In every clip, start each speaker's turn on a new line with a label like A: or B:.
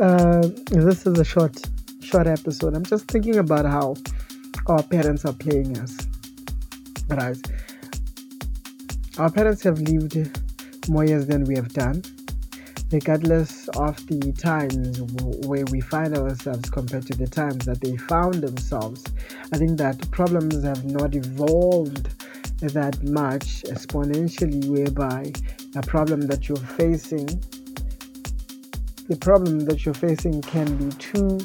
A: Uh, this is a short, short episode. I'm just thinking about how our parents are playing us. Right. Our parents have lived more years than we have done, regardless of the times where we find ourselves compared to the times that they found themselves. I think that problems have not evolved that much exponentially, whereby a problem that you're facing the problem that you're facing can be too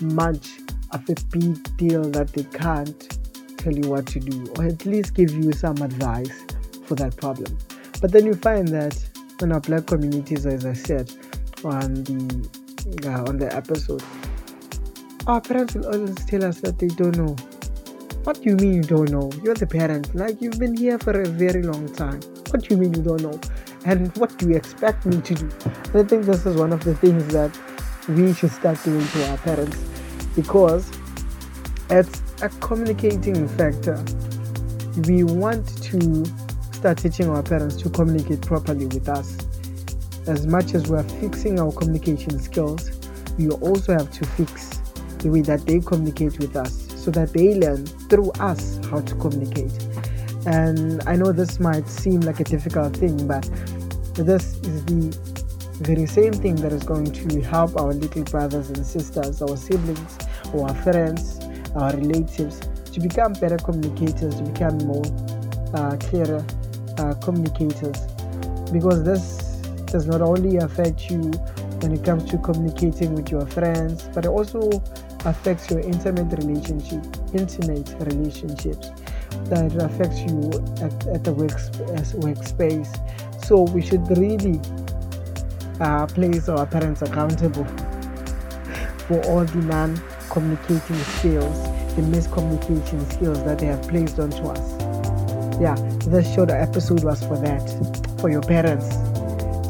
A: much of a big deal that they can't tell you what to do or at least give you some advice for that problem. But then you find that in our black communities, as I said on the uh, on the episode, our parents will always tell us that they don't know. What do you mean you don't know? You're the parent. Like you've been here for a very long time. What do you mean you don't know? And what do you expect me to do? And I think this is one of the things that we should start doing to our parents because it's a communicating factor. We want to start teaching our parents to communicate properly with us. As much as we're fixing our communication skills, we also have to fix the way that they communicate with us so that they learn through us how to communicate. And I know this might seem like a difficult thing, but this is the very same thing that is going to help our little brothers and sisters, our siblings, our friends, our relatives to become better communicators, to become more uh, clearer uh, communicators. Because this does not only affect you when it comes to communicating with your friends, but it also affects your intimate relationship, intimate relationships that affects you at, at the work, workspace. So we should really uh, place our parents accountable for all the non communicating skills, the miscommunication skills that they have placed onto us. Yeah, this short episode was for that, for your parents.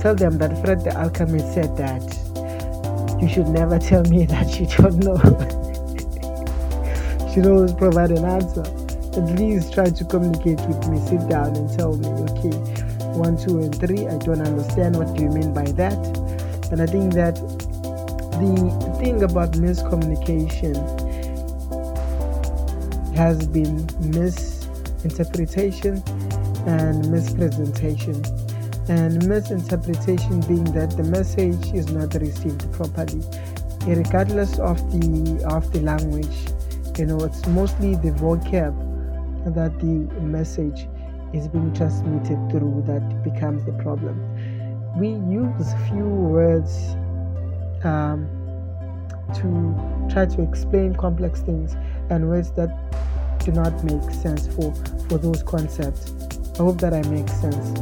A: Tell them that Fred the Alchemist said that you should never tell me that you don't know. should always provide an answer at least try to communicate with me. Sit down and tell me, okay, one, two, and three. I don't understand. What do you mean by that? And I think that the thing about miscommunication has been misinterpretation and mispresentation. And misinterpretation being that the message is not received properly, regardless of the of the language. You know, it's mostly the vocab that the message is being transmitted through that becomes the problem. We use few words um, to try to explain complex things and words that do not make sense for, for those concepts. I hope that I make sense.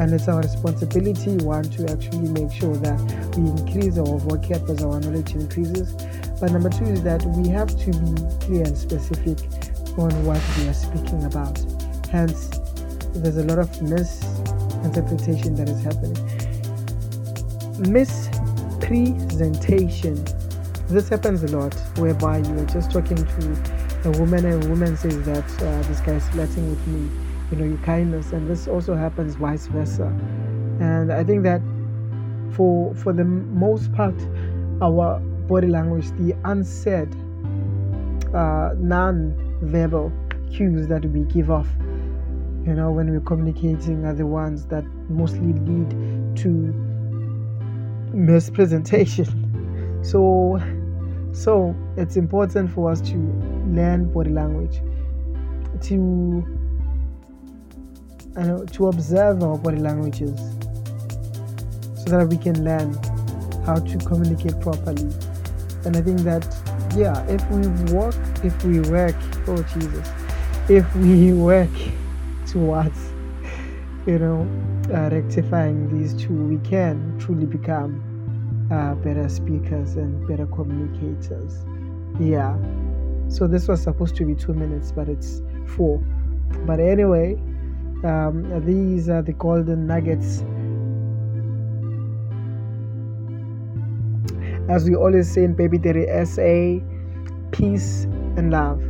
A: And it's our responsibility, one, to actually make sure that we increase our vocab as our knowledge increases. But number two is that we have to be clear and specific on what we are speaking about. Hence, there's a lot of misinterpretation that is happening. Mispresentation. This happens a lot, whereby you are just talking to a woman and a woman says that uh, this guy is flirting with me, you know, your kindness, and this also happens vice versa. And I think that for for the most part, our body language, the unsaid, uh, non-verbal cues that we give off you know when we're communicating are the ones that mostly lead to mispresentation. So so it's important for us to learn body language to know, to observe our body languages so that we can learn how to communicate properly. And i think that yeah if we work if we work oh jesus. If we work towards you know uh, rectifying these two we can truly become uh, better speakers and better communicators. Yeah. So this was supposed to be two minutes but it's four. But anyway um, these are the golden nuggets as we always say in baby daddy sa peace and love